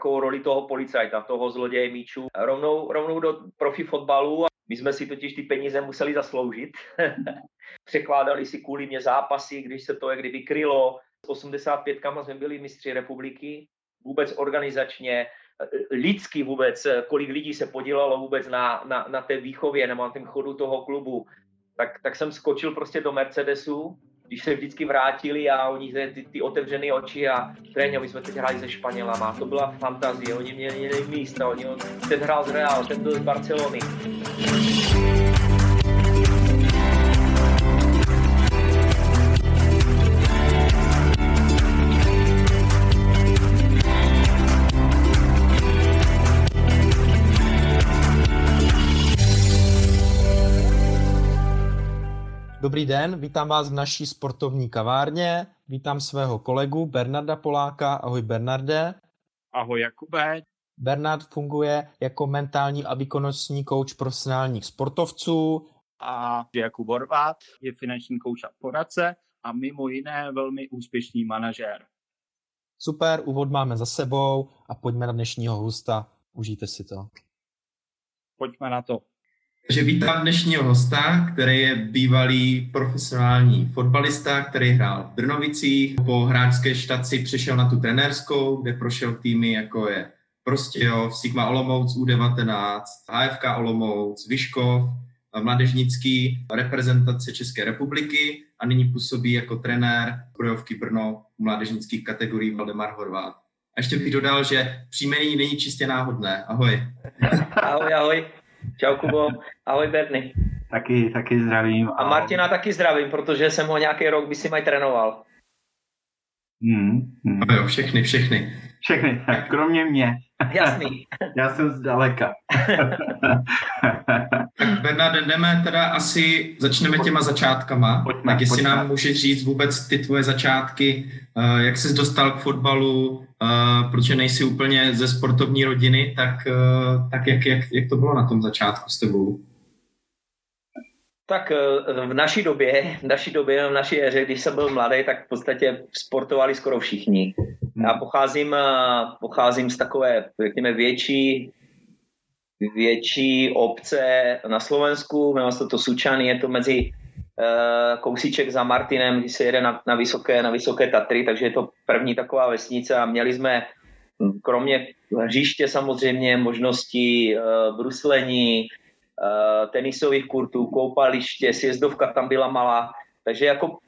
takovou roli toho policajta, toho zloděje míčů, rovnou, rovnou do profi fotbalu. My jsme si totiž ty peníze museli zasloužit. Překládali si kvůli mě zápasy, když se to jak kdyby krylo. S 85 jsme byli mistři republiky, vůbec organizačně, lidsky vůbec, kolik lidí se podílelo vůbec na, na, na té výchově nebo na tom chodu toho klubu, tak, tak jsem skočil prostě do Mercedesu, když se vždycky vrátili a oni ty, ty otevřené oči a tréně, my jsme teď hráli se Španělama, to byla fantazie, oni měli místa, oni, ten hrál z Real, ten byl z Barcelony. Dobrý den, vítám vás v naší sportovní kavárně. Vítám svého kolegu Bernarda Poláka. Ahoj Bernarde. Ahoj Jakube. Bernard funguje jako mentální a výkonnostní kouč profesionálních sportovců. A Jakub Borvát je finanční kouč a poradce a mimo jiné velmi úspěšný manažér. Super, úvod máme za sebou a pojďme na dnešního hosta. Užijte si to. Pojďme na to. Takže vítám dnešního hosta, který je bývalý profesionální fotbalista, který hrál v Brnovicích. Po hráčské štaci přešel na tu trenérskou, kde prošel týmy jako je Prostějov, Sigma Olomouc U19, HFK Olomouc, Vyškov, mladežnický reprezentace České republiky a nyní působí jako trenér Projovky Brno u mládežnických kategorií Valdemar Horvát. A ještě bych dodal, že příjmení není čistě náhodné. Ahoj. Ahoj, ahoj. Čau Kubo, ahoj Berny. Taky, taky zdravím. A Martina taky zdravím, protože jsem ho nějaký rok by si mají trénoval. Hmm, hmm. No jo, všechny, všechny. Všechny, kromě mě. Jasný. Já jsem zdaleka. tak Bernard, jdeme teda asi, začneme těma začátkama. Pojďme, tak jestli pojďme. nám můžeš říct vůbec ty tvoje začátky, eh, jak jsi dostal k fotbalu, eh, protože nejsi úplně ze sportovní rodiny, tak, eh, tak jak, jak, jak to bylo na tom začátku s tebou? Tak v naší době, v naší době, v naší éře, když jsem byl mladý, tak v podstatě sportovali skoro všichni. Hmm. Já pocházím, pocházím z takové, řekněme, větší, větší obce na Slovensku, jmenuje se to Sučany, je to mezi uh, kousíček za Martinem, když se jede na, na, vysoké, na vysoké Tatry, takže je to první taková vesnice a měli jsme hm, kromě hřiště samozřejmě možnosti uh, bruslení, tenisových kurtů, koupaliště, sjezdovka tam byla malá, takže jako,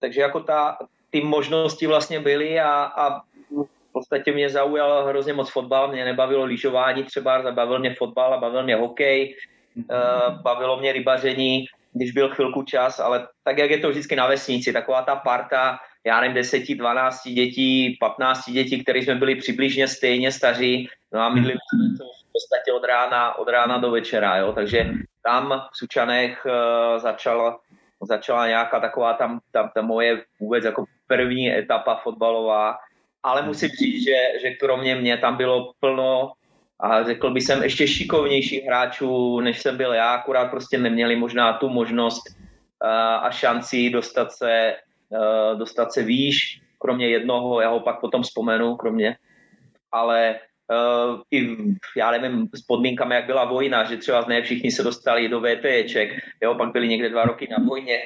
takže jako ta, ty možnosti vlastně byly a, a v podstatě mě zaujal hrozně moc fotbal, mě nebavilo lyžování třeba, bavil mě fotbal a bavil mě hokej, mm-hmm. bavilo mě rybaření, když byl chvilku čas, ale tak, jak je to vždycky na vesnici, taková ta parta, já nevím, 10, 12 dětí, 15 dětí, které jsme byli přibližně stejně staří, no a mydlili jsme to v podstatě od rána, od rána do večera, jo, takže tam v Sučanech uh, začala, začala nějaká taková tam, tam ta moje vůbec jako první etapa fotbalová, ale musím říct, že, že kromě mě tam bylo plno a řekl bych jsem ještě šikovnějších hráčů, než jsem byl já, akurát prostě neměli možná tu možnost a šanci dostat se, dostat se výš, kromě jednoho, já ho pak potom vzpomenu, kromě, ale uh, i, já nevím, s podmínkami, jak byla vojna, že třeba ne všichni se dostali do VTček, jo, pak byli někde dva roky na vojně,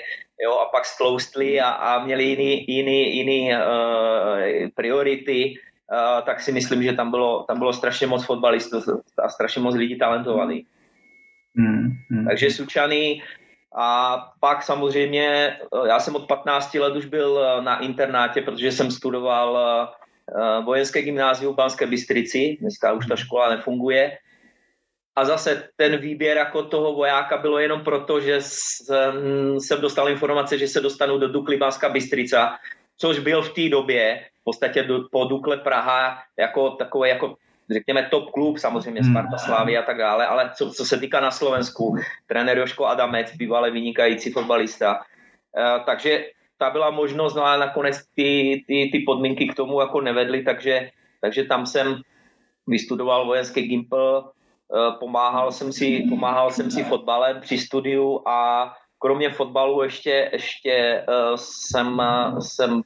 jo, a pak stloustli a, a měli jiný, jiný, jiný uh, priority, uh, tak si myslím, že tam bylo, tam bylo strašně moc fotbalistů a strašně moc lidí talentovaných. Hmm, hmm. Takže Sučany a pak samozřejmě, já jsem od 15 let už byl na internátě, protože jsem studoval vojenské gymnázium v Banské Bystrici, dneska už ta škola nefunguje, a zase ten výběr jako toho vojáka bylo jenom proto, že jsem dostal informace, že se dostanu do Dukly Banská Bystrica, což byl v té době v podstatě po Dukle Praha jako takový jako řekněme top klub, samozřejmě hmm. Sparta Slávy a tak dále, ale co, co se týká na Slovensku, trenér Joško Adamec, bývalý vynikající fotbalista. E, takže ta byla možnost, no ale nakonec ty, ty, ty podmínky k tomu jako nevedly, takže, takže tam jsem vystudoval vojenský gimpl, Eh, pomáhal jsem si, pomáhal jsem si fotbalem při studiu a kromě fotbalu ještě, ještě uh, jsem, jsem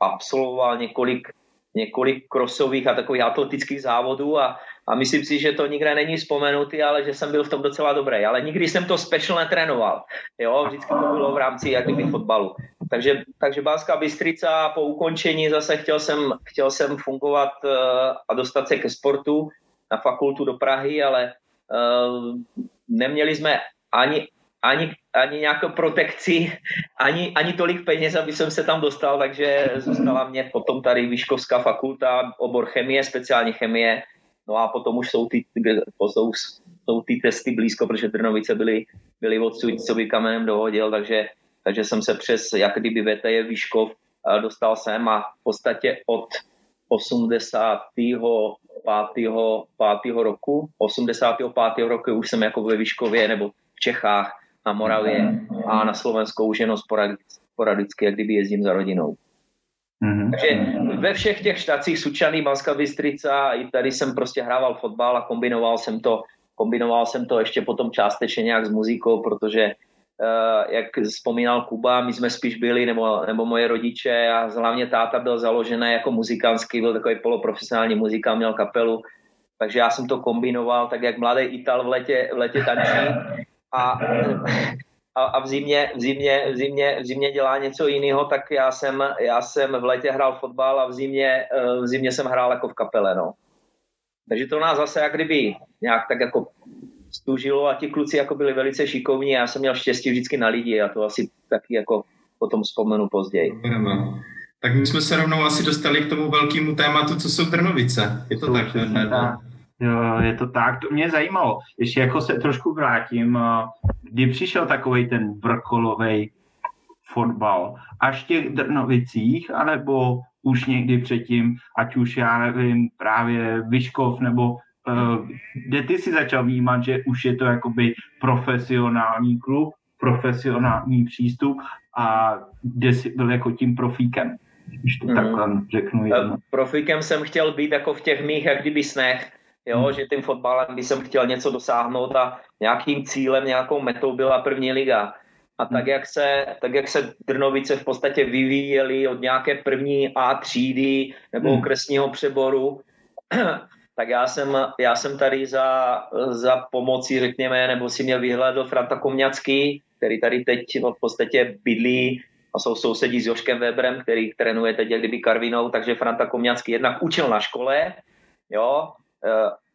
absolvoval několik, několik krosových a takových atletických závodů a, a myslím si, že to nikde není vzpomenutý, ale že jsem byl v tom docela dobrý. Ale nikdy jsem to special netrénoval. Jo, vždycky to bylo v rámci jak kdyby fotbalu. Takže, takže Bánská Bystrica po ukončení zase chtěl jsem, chtěl jsem fungovat uh, a dostat se ke sportu na fakultu do Prahy, ale uh, neměli jsme ani, ani, ani nějakou protekci, ani, ani tolik peněz, aby jsem se tam dostal, takže zůstala mě potom tady Výškovská fakulta, obor chemie, speciální chemie, no a potom už jsou ty, jsou, jsou ty testy blízko, protože Trnovice byly, byly odsud, co by kamenem dohodil, takže, takže jsem se přes jak kdyby VTJ Výškov dostal sem a v podstatě od 85. 5. roku, 85. roku už jsem jako ve Výškově nebo v Čechách, na Moravě a na Slovensku už jenom sporadicky, jak kdyby jezdím za rodinou. Mm-hmm. Takže ve všech těch štacích Sučany, Banská Bystrica, i tady jsem prostě hrával fotbal a kombinoval jsem to, kombinoval jsem to ještě potom částečně nějak s muzikou, protože Uh, jak vzpomínal Kuba, my jsme spíš byli, nebo, nebo moje rodiče a hlavně táta byl založený jako muzikantský, byl takový poloprofesionální muzikant, měl kapelu, takže já jsem to kombinoval, tak jak mladý Ital v letě, v letě tančí a, a, a v, zimě, v, zimě, v, zimě, v zimě dělá něco jiného, tak já jsem, já jsem v letě hrál fotbal a v zimě, v zimě jsem hrál jako v kapele. No. Takže to nás zase jak kdyby nějak tak jako stužilo a ti kluci jako byli velice šikovní a já jsem měl štěstí vždycky na lidi a to asi taky jako potom vzpomenu později. Tak my jsme se rovnou asi dostali k tomu velkému tématu, co jsou Trnovice. Je to jsou tak? tak. Jo, je to tak. To mě zajímalo. Ještě jako se trošku vrátím. Kdy přišel takový ten vrcholový fotbal? Až v těch Drnovicích, anebo už někdy předtím, ať už já nevím, právě Vyškov, nebo uh, kde ty si začal vnímat, že už je to jakoby profesionální klub, profesionální přístup a kde jsi byl jako tím profíkem? Když to mm. takhle řeknu. Jedno. Profíkem jsem chtěl být jako v těch mých jak kdyby snech, jo, hmm. že tím fotbalem by jsem chtěl něco dosáhnout a nějakým cílem, nějakou metou byla první liga. A tak hmm. jak, se, tak jak se Drnovice v podstatě vyvíjely od nějaké první A třídy nebo hmm. okresního přeboru, tak já jsem, já jsem tady za, za pomocí, řekněme, nebo si mě vyhledl Franta Komňacký, který tady teď v podstatě bydlí a jsou sousedí s Joškem Weberem, který trénuje teď kdyby Karvinou, takže Franta Komňacký jednak učil na škole, jo,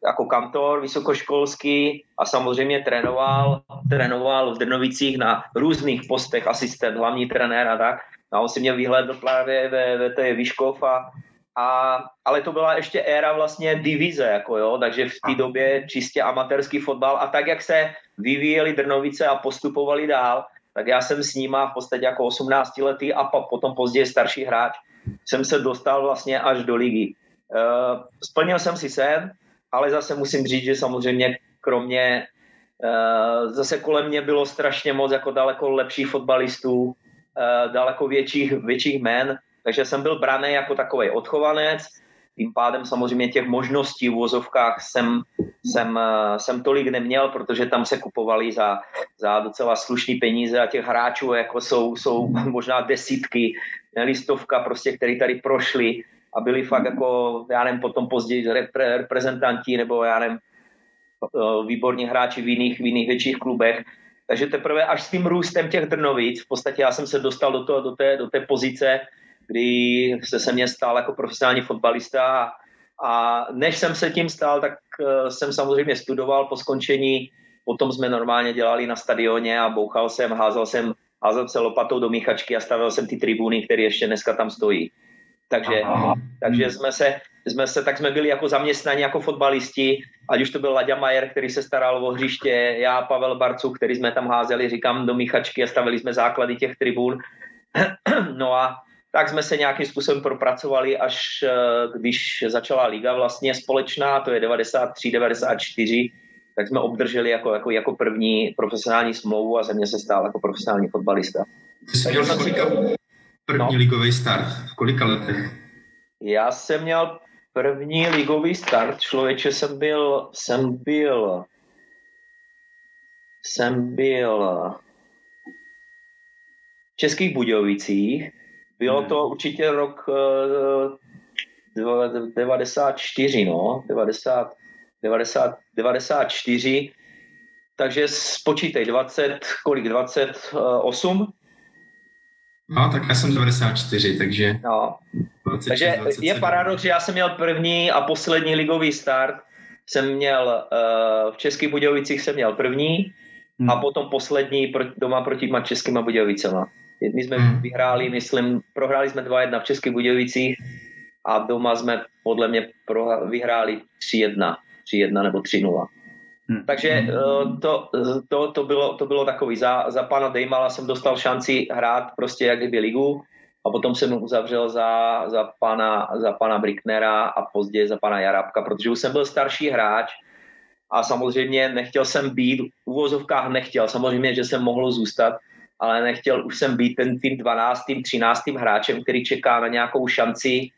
jako kantor vysokoškolský a samozřejmě trénoval, trénoval v Drnovicích na různých postech, asistent, hlavní trenér a tak. A on si mě vyhledl právě ve, ve té Výškov a, a, ale to byla ještě éra vlastně divize, jako jo, takže v té době čistě amatérský fotbal a tak, jak se vyvíjeli Drnovice a postupovali dál, tak já jsem s nima v podstatě jako 18 letý a potom později starší hráč jsem se dostal vlastně až do ligy. Uh, splnil jsem si sen, ale zase musím říct, že samozřejmě kromě uh, zase kolem mě bylo strašně moc jako daleko lepších fotbalistů, uh, daleko větších, větších men, takže jsem byl braný jako takový odchovanec, tím pádem samozřejmě těch možností v vozovkách jsem, jsem, jsem tolik neměl, protože tam se kupovali za, za docela slušný peníze a těch hráčů jako jsou, jsou možná desítky, listovka, prostě, který tady prošli a byli fakt jako, já nevím, potom později repre, reprezentanti nebo já nevím, eh, výborní hráči v jiných, v jiných větších klubech. Takže teprve až s tím růstem těch Drnovic, v podstatě já jsem se dostal do, toho, do, té, do té pozice, kdy se se mě stal jako profesionální fotbalista a, a než jsem se tím stal, tak uh, jsem samozřejmě studoval po skončení, potom jsme normálně dělali na stadioně a bouchal jsem, házel jsem, házel se lopatou do míchačky a stavil jsem ty tribuny, které ještě dneska tam stojí. Takže, takže jsme se, jsme se, tak jsme byli jako zaměstnaní jako fotbalisti, ať už to byl Laďa Majer, který se staral o hřiště, já, Pavel Barcu, který jsme tam házeli, říkám, do míchačky a stavili jsme základy těch tribun. no a tak jsme se nějakým způsobem propracovali, až eh, když začala liga vlastně společná, to je 93, 94, tak jsme obdrželi jako, jako, jako první profesionální smlouvu a ze mě se stál jako profesionální fotbalista. Ty jsi měl kolika, První no. ligový start. V kolika letech? Já jsem měl první ligový start. Člověče jsem byl, jsem byl, jsem byl v Českých Budějovicích. Bylo hmm. to určitě rok 94, no, 90, 90, 94, takže spočítej 20, kolik, 28? No, tak já jsem 94, takže... No. 26, takže 27. je paradox, že já jsem měl první a poslední ligový start, jsem měl uh, v Českých Budějovicích jsem měl první hmm. a potom poslední pro, doma proti Českýma Budějovicema. My jsme hmm. vyhráli, myslím, prohráli jsme 2-1 v Českých Budějovicích a doma jsme podle mě vyhráli 3-1, 3-1 nebo 3-0. Hmm. Takže uh, to, to, to, bylo, to bylo takový. Za, za pana Dejmala jsem dostal šanci hrát prostě jak kdyby ligu a potom jsem uzavřel za, za, pana, za pana Bricknera a později za pana Jarabka, protože už jsem byl starší hráč a samozřejmě nechtěl jsem být, v úvozovkách nechtěl, samozřejmě, že jsem mohl zůstat, ale nechtěl už jsem být ten tým 12. 13. hráčem, který čeká na nějakou šanci.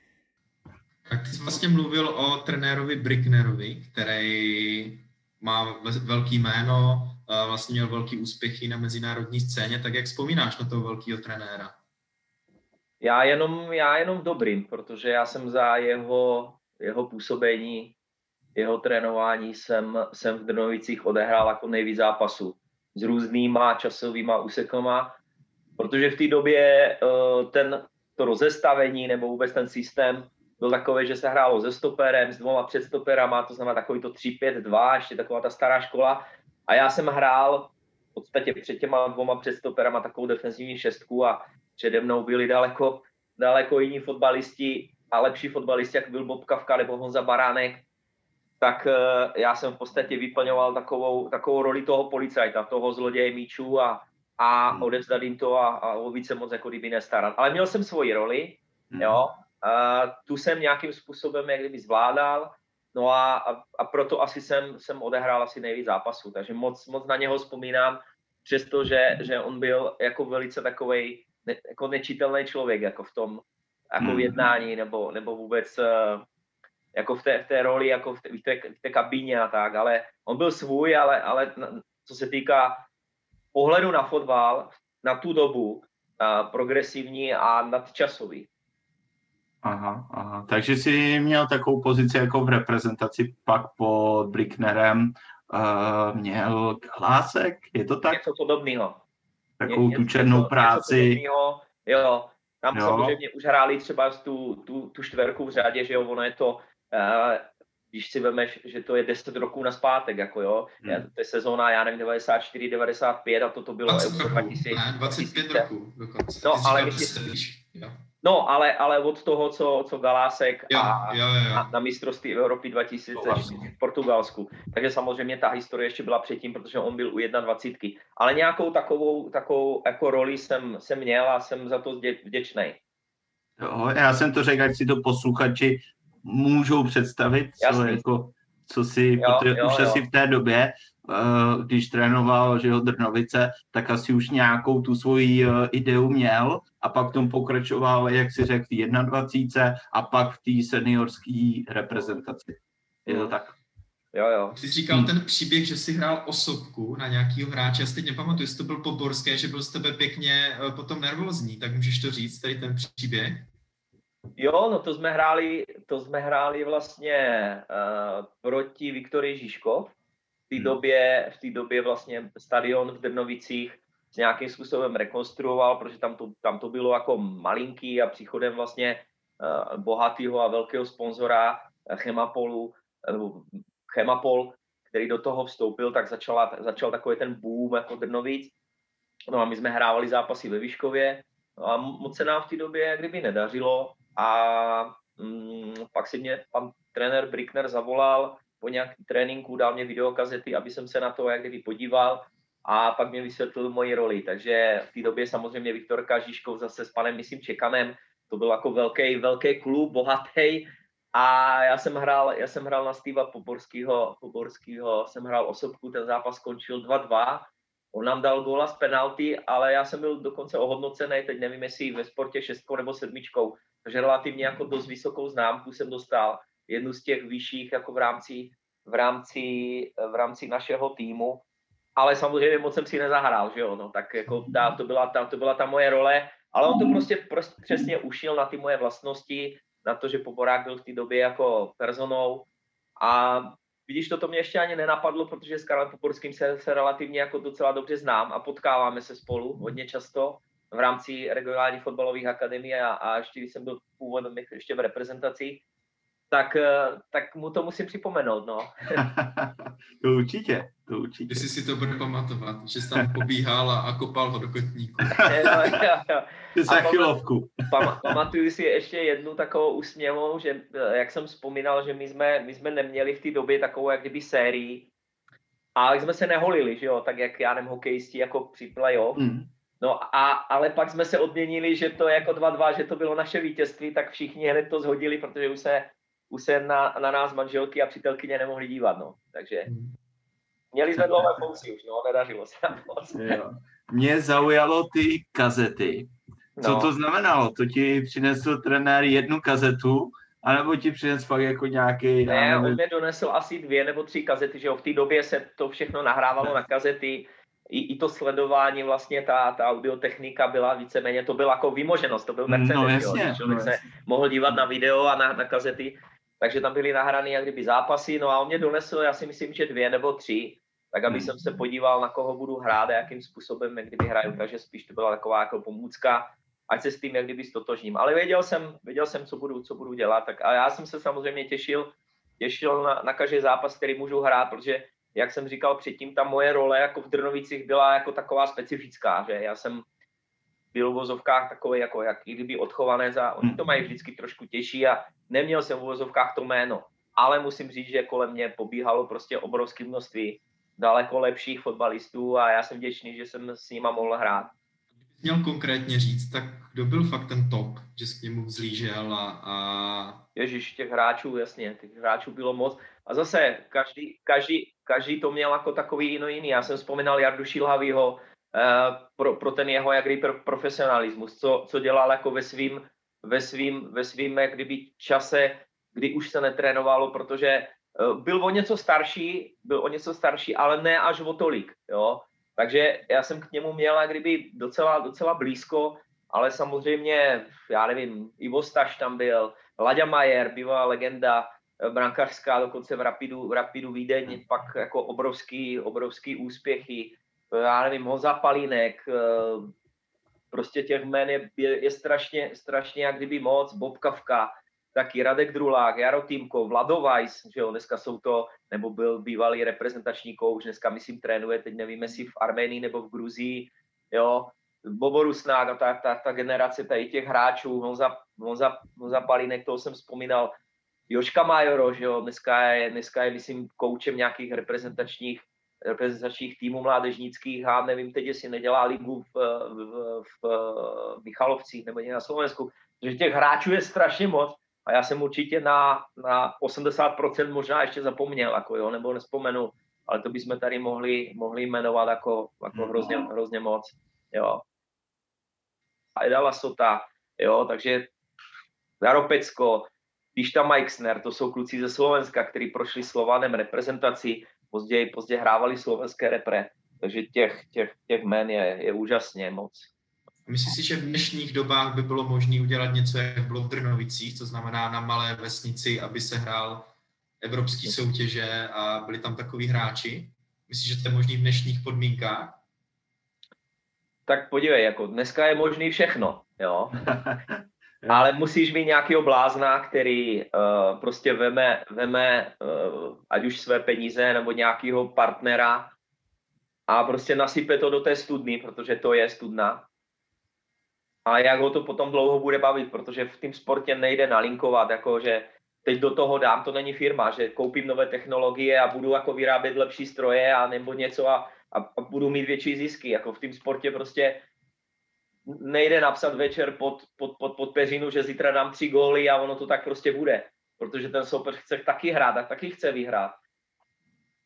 Tak ty jsi vlastně mluvil o trenérovi Bricknerovi, který má velký jméno, vlastně měl velký úspěchy na mezinárodní scéně, tak jak vzpomínáš na toho velkého trenéra? Já jenom, já jenom dobrým, protože já jsem za jeho, jeho působení, jeho trénování jsem, jsem v Drnovicích odehrál jako nejvíc zápasů s různýma časovýma úsekama, protože v té době eh, ten, to rozestavení nebo vůbec ten systém byl takový, že se hrálo se stoperem, s dvoma předstoperama, to znamená takový to 3-5-2, ještě taková ta stará škola. A já jsem hrál v podstatě před těma dvoma předstoperama takovou defenzivní šestku a přede mnou byli daleko, daleko jiní fotbalisti a lepší fotbalisti, jak byl Bob Kavka nebo Honza Baránek, tak uh, já jsem v podstatě vyplňoval takovou, takovou roli toho policajta, toho zloděje míčů a, a hmm. odevzdat jim to a, a o více moc jako kdyby nestarat. Ale měl jsem svoji roli, hmm. jo, a tu jsem nějakým způsobem jak kdyby zvládal, no a, a, a proto asi jsem, jsem odehrál asi nejvíc zápasů, takže moc, moc na něho vzpomínám, přestože že on byl jako velice takový ne, jako nečitelný člověk jako v tom jako hmm. jednání nebo, nebo vůbec uh, jako v té, v té roli, jako v té, v, té, v té kabině a tak, ale on byl svůj, ale, ale co se týká pohledu na fotbal, na tu dobu, uh, progresivní a nadčasový. Aha, aha. Takže jsi měl takovou pozici jako v reprezentaci pak pod Bricknerem, uh, měl hlásek, je to tak? Něco podobného. Takovou tu černou něco, práci. Něco jo, tam jo. samozřejmě už hráli třeba tu, tu, tu čtverku v řadě, že jo, ono je to, uh, když si vemeš, že to je 10 roků na zpátek, jako jo, hmm. to je sezóna, já nevím, 94, 95 a toto bylo 20 roku, 2000, ne, 25 roku dokonce. No, ale když, No, ale, ale od toho, co, co Galásek jo, a jo, jo. Na, na mistrovství Evropy 2004 v Portugalsku. Takže samozřejmě ta historie ještě byla předtím, protože on byl u 21. Ale nějakou takovou, takovou jako roli jsem, jsem měl a jsem za to vděčný. Jo, já jsem to řekl, ať si to posluchači můžou představit, co, jako, co si, jo, protože jo, už jo. asi v té době když trénoval že jo, Drnovice, tak asi už nějakou tu svoji eh, ideu měl a pak tom pokračoval, jak si řekl, v 21 a pak v té seniorské reprezentaci. Je to tak? Jo, jo. Ty jsi říkal hmm. ten příběh, že jsi hrál osobku na nějakýho hráče, já si teď nepamatuju, jestli to byl Poborské, že byl z tebe pěkně eh, potom nervózní, tak můžeš to říct, tady ten příběh? Jo, no to jsme hráli, to jsme hráli vlastně uh, proti Viktorii Žižkov, té hmm. době, v té době vlastně stadion v Drnovicích s nějakým způsobem rekonstruoval, protože tam to, tam to bylo jako malinký a příchodem vlastně uh, bohatého a velkého sponzora uh, Chemapolu, uh, Chemapol, který do toho vstoupil, tak začala, začal takový ten boom jako Drnovic. No a my jsme hrávali zápasy ve Výškově no a moc se nám v té době kdyby nedařilo a mm, pak si mě pan trenér Brickner zavolal, po nějaký tréninku dal mě videokazety, aby jsem se na to jak kdyby podíval a pak mě vysvětlil moji roli. Takže v té době samozřejmě Viktorka Žižkov zase s panem, myslím, Čekanem, to byl jako velký, velký klub, bohatý, a já jsem hrál, já jsem hrál na Steva Poborského, Poborského, jsem hrál osobku, ten zápas skončil 2-2. On nám dal góla z penalty, ale já jsem byl dokonce ohodnocený, teď nevím, jestli ve sportě šestkou nebo sedmičkou, takže relativně jako dost vysokou známku jsem dostal jednu z těch vyšších jako v rámci, v rámci, v rámci našeho týmu. Ale samozřejmě moc jsem si nezahrál, že jo, no, tak jako ta, to, byla ta, to byla ta moje role, ale on to prostě, prostě přesně ušil na ty moje vlastnosti, na to, že Poborák byl v té době jako personou a Vidíš, to, to mě ještě ani nenapadlo, protože s Karlem Poporským se, se relativně jako docela dobře znám a potkáváme se spolu hodně často v rámci regionálních fotbalových akademií a, a ještě když jsem byl původem ještě v reprezentaci, tak, eh, tak mu to musím připomenout, no. to určitě, to určitě. Jestli si to bude pamatovat, že jsi tam pobíhal a, a kopal ho do kotníku. Za chvilovku. Pam, pamatuju si ještě jednu takovou úsměvou, že eh, jak jsem vzpomínal, že my jsme, my jsme neměli v té době takovou jak kdyby sérii, a jsme se neholili, že jo, tak jak já nevím, hokejisti jako při playoff. Mm. No a, ale pak jsme se odměnili, že to je jako 2-2, že to bylo naše vítězství, tak všichni hned to zhodili, protože už se už se na, na nás manželky a přítelkyně nemohli dívat, no. Takže hmm. měli jsme dlouhé fousy už, no, nedařilo se nám moc. Mě zaujalo ty kazety. Co no. to znamenalo? To ti přinesl trenér jednu kazetu, anebo ti přinesl fakt jako nějaký... Ne, on mě donesl asi dvě nebo tři kazety, že jo, v té době se to všechno nahrávalo na kazety, i, i to sledování, vlastně ta, ta audiotechnika byla víceméně, to byla jako vymoženost, to byl no, Mercedes, no, jasně, jo, člověk no, se mohl dívat na video a na, na kazety, takže tam byly nahrané jak kdyby zápasy, no a on mě donesl, já si myslím, že dvě nebo tři, tak aby hmm. jsem se podíval, na koho budu hrát a jakým způsobem, jak kdyby hraju, takže spíš to byla taková jako pomůcka, ať se s tím jak kdyby stotožním. Ale věděl jsem, věděl jsem, co budu, co budu dělat, tak a já jsem se samozřejmě těšil, těšil na, na každý zápas, který můžu hrát, protože jak jsem říkal předtím, ta moje role jako v Drnovicích byla jako taková specifická, že já jsem byl v vozovkách takový jako jak kdyby odchované za, oni to mají vždycky trošku těžší a neměl jsem v vozovkách to jméno, ale musím říct, že kolem mě pobíhalo prostě obrovské množství daleko lepších fotbalistů a já jsem vděčný, že jsem s nima mohl hrát. Měl konkrétně říct, tak kdo byl fakt ten top, že jsi k němu vzlížel a, a... Ježíš, těch hráčů, jasně, těch hráčů bylo moc. A zase, každý, každý, každý to měl jako takový jiný jiný. Já jsem vzpomínal Jardu Šilhavýho, pro, pro ten jeho jak profesionalismus, co, co dělal jako ve svým, ve svým, ve svým jak kdyby čase, kdy už se netrénovalo, protože eh, byl o něco starší, byl o něco starší, ale ne až o tolik, jo. Takže já jsem k němu měl jak kdyby docela, docela blízko, ale samozřejmě, já nevím, Ivo Staš tam byl, Laďa Majer, bývalá legenda, eh, brankářská, dokonce v Rapidu, v Rapidu Vídeň, pak jako obrovský, obrovský úspěchy, já nevím, Honza Palínek, eh, prostě těch jmen je, je, je strašně, strašně jak kdyby moc, Bob Kavka, taky Radek Drulák, Jaro Týmko, Vlado Weiss, že jo, dneska jsou to, nebo byl bývalý reprezentační kouč, dneska myslím trénuje, teď nevím, jestli v Arménii nebo v Gruzii, jo, Bobo Rusnák a ta, ta, ta generace tady těch hráčů, Honza, Honza, Honza Palínek, toho jsem vzpomínal, Joška Majoro, že jo, dneska je, dneska je, myslím, koučem nějakých reprezentačních reprezentačních týmů mládežnických a nevím teď, jestli nedělá ligu v, v, v, v Michalovcích nebo na Slovensku, protože těch hráčů je strašně moc a já jsem určitě na, na 80% možná ještě zapomněl, jako jo, nebo nespomenu, ale to bychom tady mohli, mohli jmenovat jako, jako mhm. hrozně, hrozně moc, jo. A Eda Lasota, jo, takže Jaro Pecko, Pišta Meixner, to jsou kluci ze Slovenska, kteří prošli Slovanem reprezentaci, později, později hrávali slovenské repre, takže těch, těch, těch men je, je úžasně moc. Myslíš si, že v dnešních dobách by bylo možné udělat něco, jak bylo v Drnovicích, to znamená na malé vesnici, aby se hrál evropský soutěže a byli tam takový hráči? Myslíš, že to je možné v dnešních podmínkách? Tak podívej, jako dneska je možný všechno, jo. Ale musíš mít nějakého blázna, který uh, prostě veme, veme uh, ať už své peníze nebo nějakého partnera a prostě nasype to do té studny, protože to je studna. A jak ho to potom dlouho bude bavit, protože v tom sportě nejde nalinkovat, jako že teď do toho dám, to není firma, že koupím nové technologie a budu jako vyrábět lepší stroje a nebo něco a, a, a budu mít větší zisky. Jako v tom sportě prostě nejde napsat večer pod, pod, pod, pod peřinu, že zítra dám tři góly a ono to tak prostě bude. Protože ten soupeř chce taky hrát a taky chce vyhrát.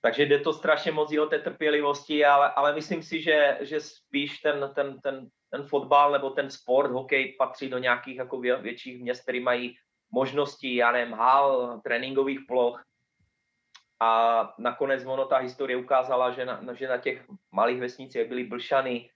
Takže jde to strašně moc o té trpělivosti, ale, ale myslím si, že, že spíš ten, ten, ten, ten fotbal nebo ten sport, hokej patří do nějakých jako vě, větších měst, které mají možnosti, já nevím, hal, tréninkových ploch. A nakonec ono ta historie ukázala, že na, že na těch malých vesnicích byly Blšany,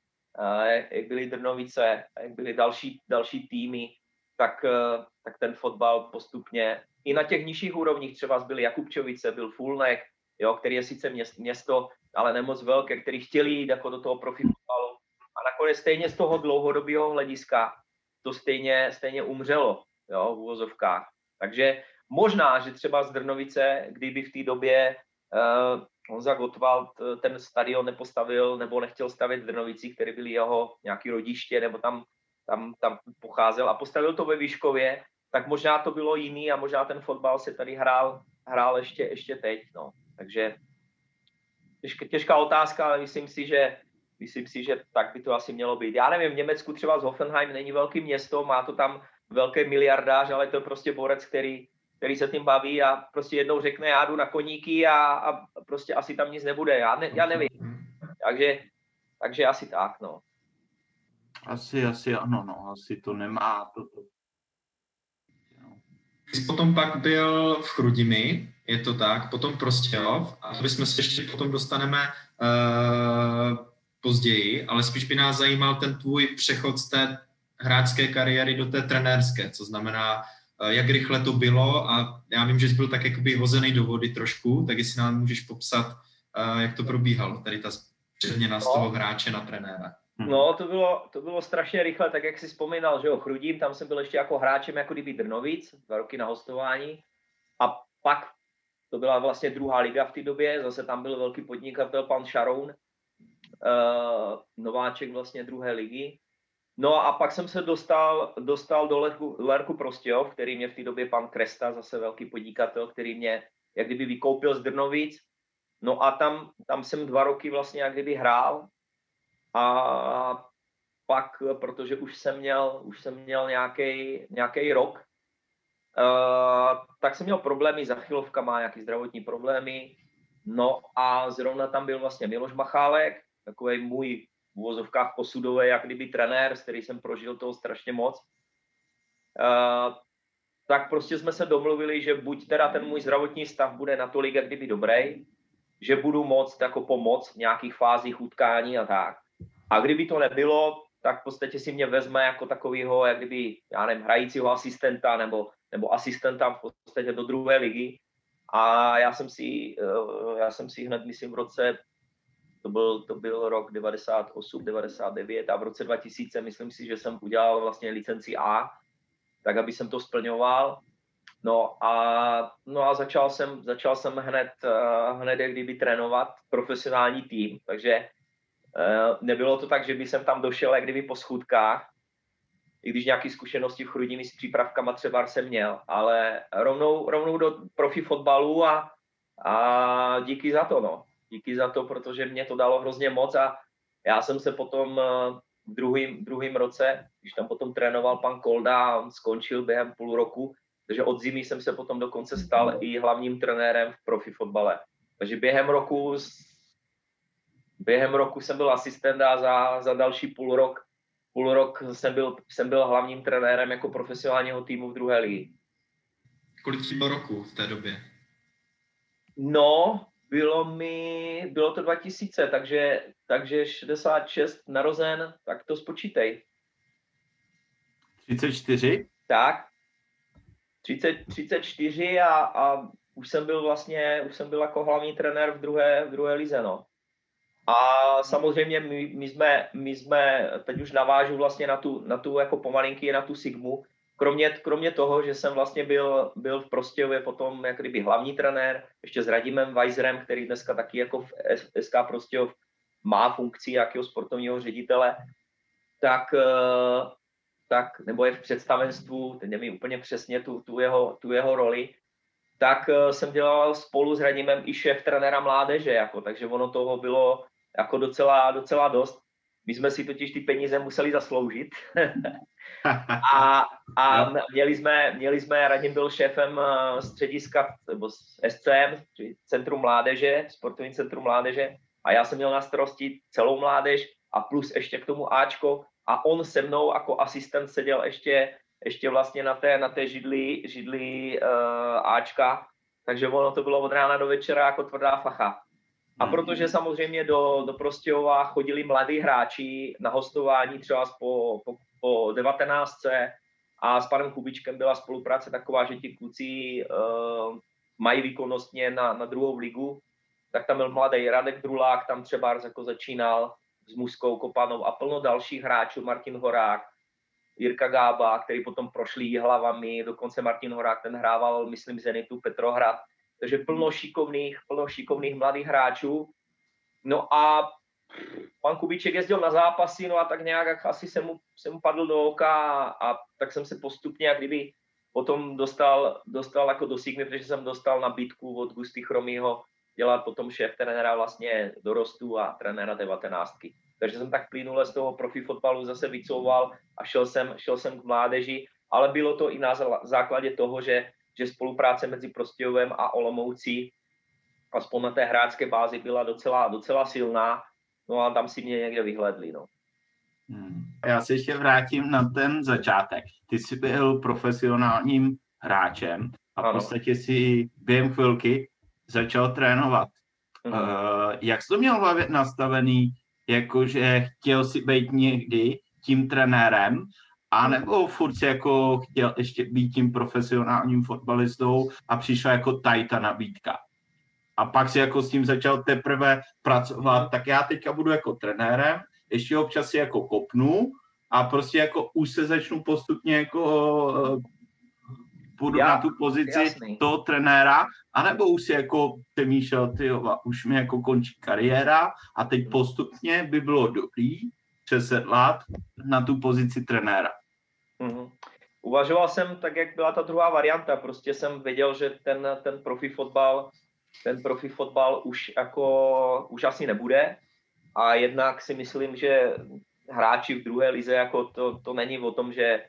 jak byly Drnovice, jak byly další, další týmy, tak, eh, tak ten fotbal postupně i na těch nižších úrovních třeba byl Jakubčovice, byl Fulnek, jo, který je sice město, ale nemoc velké, který chtěli jít jako do toho profi fotbalu. A nakonec stejně z toho dlouhodobého hlediska to stejně, stejně umřelo jo, v úvozovkách. Takže možná, že třeba z Drnovice, kdyby v té době uh, Honza Gottwald eh, ten stadion nepostavil nebo nechtěl stavět v Drnovicích, které byly jeho nějaký rodiště, nebo tam, tam, tam pocházel a postavil to ve Výškově, tak možná to bylo jiný a možná ten fotbal se tady hrál, hrál ještě, ještě teď. No. Takže těžká, těžká otázka, ale myslím si, že myslím si, že tak by to asi mělo být. Já nevím, v Německu třeba z Hoffenheim není velký město, má to tam velké miliardář, ale to je prostě borec, který, který se tím baví a prostě jednou řekne, já jdu na koníky a, a prostě asi tam nic nebude. Já, ne, já nevím. Takže, takže asi tak, no. Asi, asi ano, no, asi to nemá toto. Ty jsi potom pak byl v Chrudimi, je to tak, potom Prostějov, a my jsme se ještě potom dostaneme uh, později, ale spíš by nás zajímal ten tvůj přechod z té hráčské kariéry do té trenérské, co znamená, uh, jak rychle to bylo a já vím, že jsi byl tak jakoby hozený do vody trošku, tak jestli nám můžeš popsat, uh, jak to probíhalo, tady ta přeměna z toho hráče na trenéra. Hmm. No, to bylo, to bylo strašně rychle, tak jak si vzpomínal, že jo, Chrudím, tam jsem byl ještě jako hráčem, jako kdyby Drnovic, dva roky na hostování. A pak to byla vlastně druhá liga v té době, zase tam byl velký podnikatel, pan Sharon, uh, nováček vlastně druhé ligy. No a pak jsem se dostal, dostal do Lerku, Lerku Prostějov, který mě v té době pan Kresta, zase velký podnikatel, který mě jak kdyby vykoupil z Drnovic. No a tam, tam jsem dva roky vlastně jak kdyby hrál a pak, protože už jsem měl, už jsem měl nějaký rok, uh, tak jsem měl problémy s achilovkama, nějaký zdravotní problémy. No a zrovna tam byl vlastně Miloš Machálek, takový můj v uvozovkách posudový, jak kdyby trenér, s který jsem prožil toho strašně moc. Uh, tak prostě jsme se domluvili, že buď teda ten můj zdravotní stav bude natolik, jak kdyby dobrý, že budu moct jako pomoct v nějakých fázích utkání a tak. A kdyby to nebylo, tak v podstatě si mě vezme jako takového, jak kdyby, já nevím, hrajícího asistenta nebo, nebo asistenta v podstatě do druhé ligy. A já jsem si, eh, já jsem si hned, myslím, v roce, to byl, to byl rok 98, 99 a v roce 2000 myslím si, že jsem udělal vlastně licenci A, tak aby jsem to splňoval. No a, no a začal jsem, začal jsem hned, eh, hned jak kdyby trénovat profesionální tým, takže Eh, nebylo to tak, že by jsem tam došel jak kdyby po schůdkách, i když nějaké zkušenosti v Chrudimi s přípravkama třeba jsem měl, ale rovnou, rovnou do profi fotbalu a, a díky za to, no. Díky za to, protože mě to dalo hrozně moc a já jsem se potom eh, v druhým, druhým roce, když tam potom trénoval pan Kolda, on skončil během půl roku, takže od zimy jsem se potom dokonce stal i hlavním trenérem v profi fotbale. Takže během roku během roku jsem byl asistent a za, za další půl rok, půl rok jsem byl, jsem byl hlavním trenérem jako profesionálního týmu v druhé ligy. Kolik ti bylo roku v té době? No, bylo mi, bylo to 2000, takže, takže 66 narozen, tak to spočítej. 34? Tak, 30, 34 a, a už jsem byl vlastně, už jsem byl jako hlavní trenér v druhé, v druhé lize, no. A samozřejmě my, my, jsme, my jsme, teď už navážu vlastně na tu, na tu jako pomalinky, na tu Sigmu, kromě, kromě toho, že jsem vlastně byl, byl v Prostějově potom jak kdyby hlavní trenér, ještě s Radimem Weiserem, který dneska taky jako v SK Prostějov má funkci jakého sportovního ředitele, tak, eh, tak nebo je v představenstvu, teď nevím úplně přesně tu, tu, jeho, tu jeho roli, tak eh, jsem dělal spolu s Radimem i šéf trenéra mládeže, jako, takže ono toho bylo jako docela, docela dost. My jsme si totiž ty peníze museli zasloužit. a a měli, jsme, měli jsme, Radim byl šéfem eh, střediska, nebo SCM, Centrum mládeže, sportovní centrum mládeže, a já jsem měl na starosti celou mládež a plus ještě k tomu Ačko a on se mnou jako asistent seděl ještě, ještě vlastně na té, na té židli, židli uh, Ačka, takže ono to bylo od rána do večera jako tvrdá facha. A protože samozřejmě do, do Prostějova chodili mladí hráči na hostování třeba po, po, po 19. a s panem Kubičkem byla spolupráce taková, že ti kluci uh, mají výkonnostně na, na druhou ligu, tak tam byl mladý Radek Drulák, tam třeba jako začínal s Muskou Kopanou a plno dalších hráčů, Martin Horák, Jirka Gába, který potom prošli hlavami, dokonce Martin Horák, ten hrával, myslím, Zenitu, Petrohrad, takže plno šikovných, plno šikovných mladých hráčů. No a pan Kubíček jezdil na zápasy, no a tak nějak asi jsem mu, jsem mu padl do oka a, a tak jsem se postupně, jak kdyby potom dostal, dostal jako do Sigmy, protože jsem dostal nabídku od Gusty Chromího dělat potom šéf trenéra vlastně dorostu a trenéra devatenáctky. Takže jsem tak plynule z toho profi fotbalu zase vycouval a šel jsem, šel jsem k mládeži, ale bylo to i na základě toho, že, že spolupráce mezi Prostějovem a Olomoucí aspoň na té hráčské bázi byla docela, docela silná, no a tam si mě někde vyhledli. No. Hmm. Já se ještě vrátím na ten začátek. Ty jsi byl profesionálním hráčem a v podstatě si během chvilky začal trénovat. Mm. Uh, jak jsi to měl nastavený, jakože chtěl si být někdy tím trenérem, a nebo furt jako chtěl ještě být tím profesionálním fotbalistou a přišla jako tady ta nabídka. A pak si jako s tím začal teprve pracovat, tak já teďka budu jako trenérem, ještě občas si jako kopnu a prostě jako už se začnu postupně jako půjdu Já, na tu pozici jasný. toho trenéra, anebo už si jako přemýšlel, ty už mi jako končí kariéra a teď postupně by bylo dobrý přesedlat na tu pozici trenéra. Mm-hmm. Uvažoval jsem tak, jak byla ta druhá varianta. Prostě jsem věděl, že ten, ten profi fotbal, ten profi fotbal už jako, už asi nebude. A jednak si myslím, že hráči v druhé lize, jako to, to není o tom, že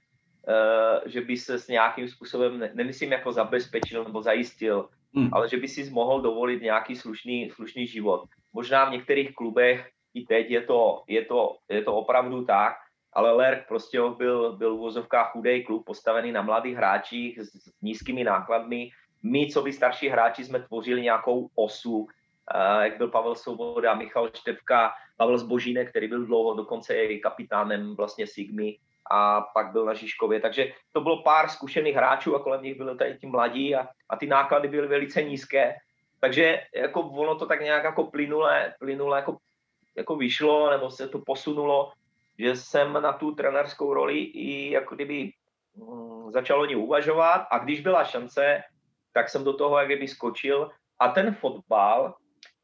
Eh, že by se s nějakým způsobem, nemyslím jako zabezpečil nebo zajistil, hmm. ale že by si mohl dovolit nějaký slušný, slušný život. Možná v některých klubech i teď je to, je to, je to opravdu tak, ale Lerk prostě byl, byl v vozovkách chudej klub postavený na mladých hráčích s, s nízkými nákladmi. My, co by starší hráči, jsme tvořili nějakou osu, uh, jak byl Pavel Svoboda, Michal Števka, Pavel Zbožínek, který byl dlouho dokonce i kapitánem vlastně Sigmy, a pak byl na Žižkově. Takže to bylo pár zkušených hráčů a kolem nich byli tady ti mladí a, a ty náklady byly velice nízké. Takže jako ono to tak nějak jako plynule, plynule jako, jako vyšlo, nebo se to posunulo, že jsem na tu trenerskou roli i jako kdyby mm, začal o ní uvažovat a když byla šance, tak jsem do toho jak kdyby skočil. A ten fotbal,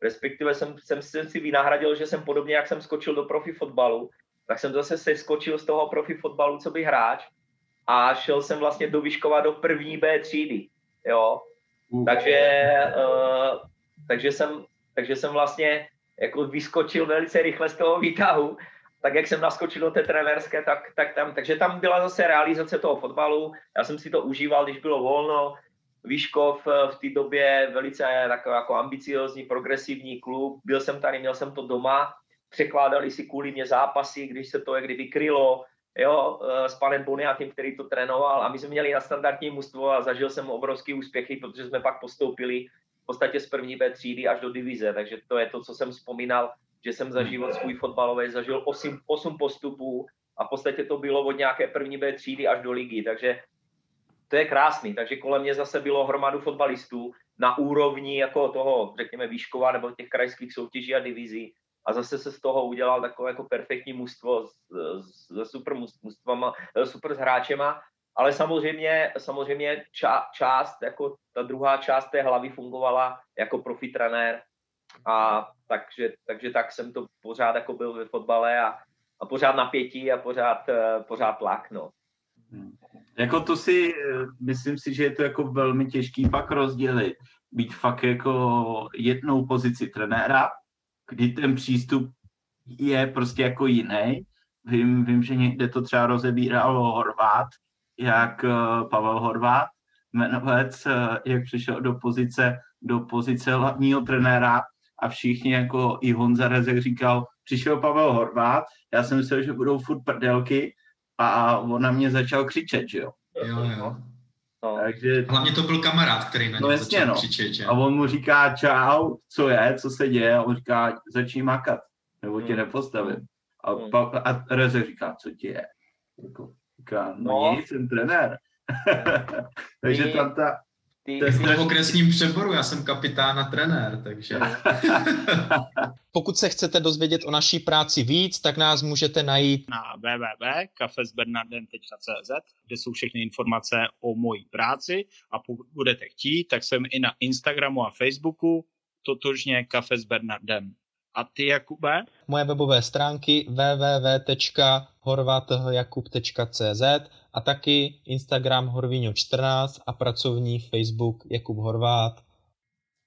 respektive jsem, jsem, jsem si vynahradil, že jsem podobně, jak jsem skočil do profi fotbalu, tak jsem zase seskočil z toho profi fotbalu, co by hráč a šel jsem vlastně do Vyškova do první B třídy, jo. Takže, uh, takže, jsem, takže jsem vlastně jako vyskočil velice rychle z toho výtahu, tak jak jsem naskočil do té trenérské, tak, tak tam, takže tam byla zase realizace toho fotbalu, já jsem si to užíval, když bylo volno, Výškov eh, v té době velice takový jako ambiciozní, progresivní klub, byl jsem tady, měl jsem to doma, překládali si kvůli mě zápasy, když se to jak kdyby krylo, jo, eh, s panem Boniakem, který to trénoval. A my jsme měli na standardní mužstvo a zažil jsem obrovský úspěchy, protože jsme pak postoupili v podstatě z první B třídy až do divize, takže to je to, co jsem vzpomínal, že jsem za život svůj fotbalový zažil 8, 8 postupů a v podstatě to bylo od nějaké první B třídy až do ligy, takže to je krásný, takže kolem mě zase bylo hromadu fotbalistů na úrovni jako toho, řekněme, výškova nebo těch krajských soutěží a divizí, a zase se z toho udělal takové jako perfektní mužstvo se super mužstvama, eh, super s hráčema, ale samozřejmě, samozřejmě ča, část, jako ta druhá část té hlavy fungovala jako profi trenér a takže, takže tak jsem to pořád jako byl ve fotbale a, a pořád napětí a pořád, eh, pořád tlak, no. Hmm. Jako to si, eh, myslím si, že je to jako velmi těžký pak rozdělit. Být fakt jako jednou pozici trenéra kdy ten přístup je prostě jako jiný. Vím, vím, že někde to třeba rozebíral Horvát, jak uh, Pavel Horvát, jmenovec, jak přišel do pozice, do pozice hlavního trenéra a všichni jako i Honza Rezek říkal, přišel Pavel Horvát, já jsem myslel, že budou furt prdelky a on na mě začal křičet, že jo. Jo, jo. No. Takže... Hlavně to byl kamarád, který na no, jasně, začal no. křičet, že? A on mu říká čau, co je, co se děje, a on říká, začni makat, nebo tě hmm. nepostavím. A, hmm. pa, a Reze říká, co ti je. Jako, Říká, no, no. nic, jsem trenér. Takže tam ta... Ty, ty, ty v okresním přeboru, já jsem kapitán a trenér, takže... Pokud se chcete dozvědět o naší práci víc, tak nás můžete najít na www.kafesbernarden.cz, kde jsou všechny informace o mojí práci a pokud budete chtít, tak jsem i na Instagramu a Facebooku, totožně Kafe s Bernardem. A ty, Jakube? Moje webové stránky www.horvatjakub.cz a taky Instagram Horvíňo14 a pracovní Facebook Jakub Horvát.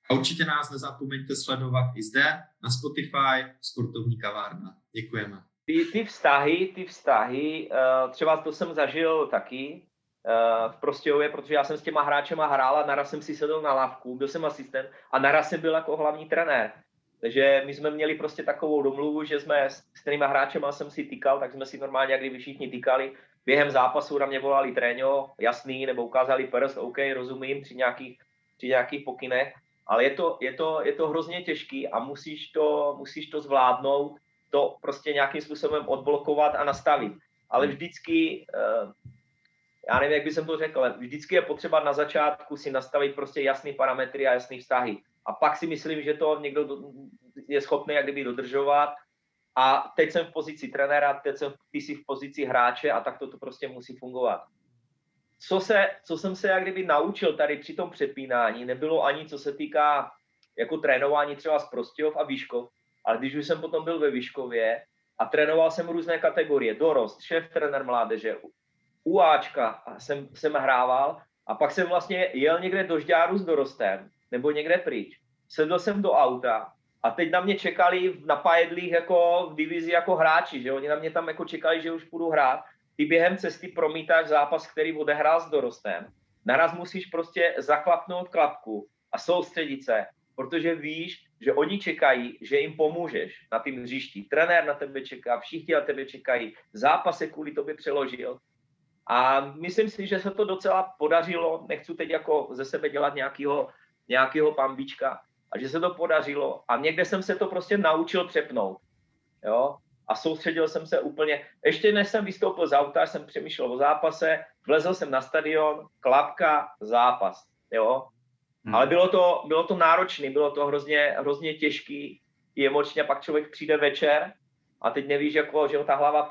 A určitě nás nezapomeňte sledovat i zde na Spotify Sportovní kavárna. Děkujeme. Ty, ty vztahy, ty vztahy, uh, třeba to jsem zažil taky uh, v Prostějově, protože já jsem s těma hráčema hrál a naraz jsem si sedl na lávku, byl jsem asistent a naraz jsem byl jako hlavní trenér. Takže my jsme měli prostě takovou domluvu, že jsme s kterýma hráčema jsem si týkal, tak jsme si normálně, jak kdyby všichni týkali, během zápasu na mě volali tréňo, jasný, nebo ukázali prst, OK, rozumím, při nějakých, při nějakých pokynech, ale je to, je to, je to hrozně těžký a musíš to, musíš to zvládnout, to prostě nějakým způsobem odblokovat a nastavit. Ale vždycky, eh, já nevím, jak bych to řekl, ale vždycky je potřeba na začátku si nastavit prostě jasný parametry a jasný vztahy. A pak si myslím, že to někdo je schopný jak kdyby dodržovat. A teď jsem v pozici trenéra, teď jsem ty jsi v pozici hráče a tak to, to prostě musí fungovat. Co, se, co jsem se jak kdyby naučil tady při tom přepínání, nebylo ani co se týká jako trénování třeba z Prostějov a Výškov, ale když už jsem potom byl ve Výškově a trénoval jsem různé kategorie, dorost, šéf trenér mládeže, UAčka jsem, jsem hrával a pak jsem vlastně jel někde do Žďáru s dorostem nebo někde pryč. Sedl jsem do auta a teď na mě čekali na pajedlích jako v divizi jako hráči, že oni na mě tam jako čekali, že už půjdu hrát. Ty během cesty promítáš zápas, který odehrál s dorostem. Naraz musíš prostě zaklapnout klapku a soustředit se, protože víš, že oni čekají, že jim pomůžeš na tým hřišti. Trenér na tebe čeká, všichni na tebe čekají, zápas se kvůli tobě přeložil. A myslím si, že se to docela podařilo, nechci teď jako ze sebe dělat nějakého nějakého pambička a že se to podařilo a někde jsem se to prostě naučil přepnout. Jo? A soustředil jsem se úplně, ještě než jsem vystoupil z auta, jsem přemýšlel o zápase, vlezl jsem na stadion, klapka, zápas. Jo? Hmm. Ale bylo to, bylo to náročné, bylo to hrozně, hrozně těžký i emočně, pak člověk přijde večer a teď nevíš, jako, že ta hlava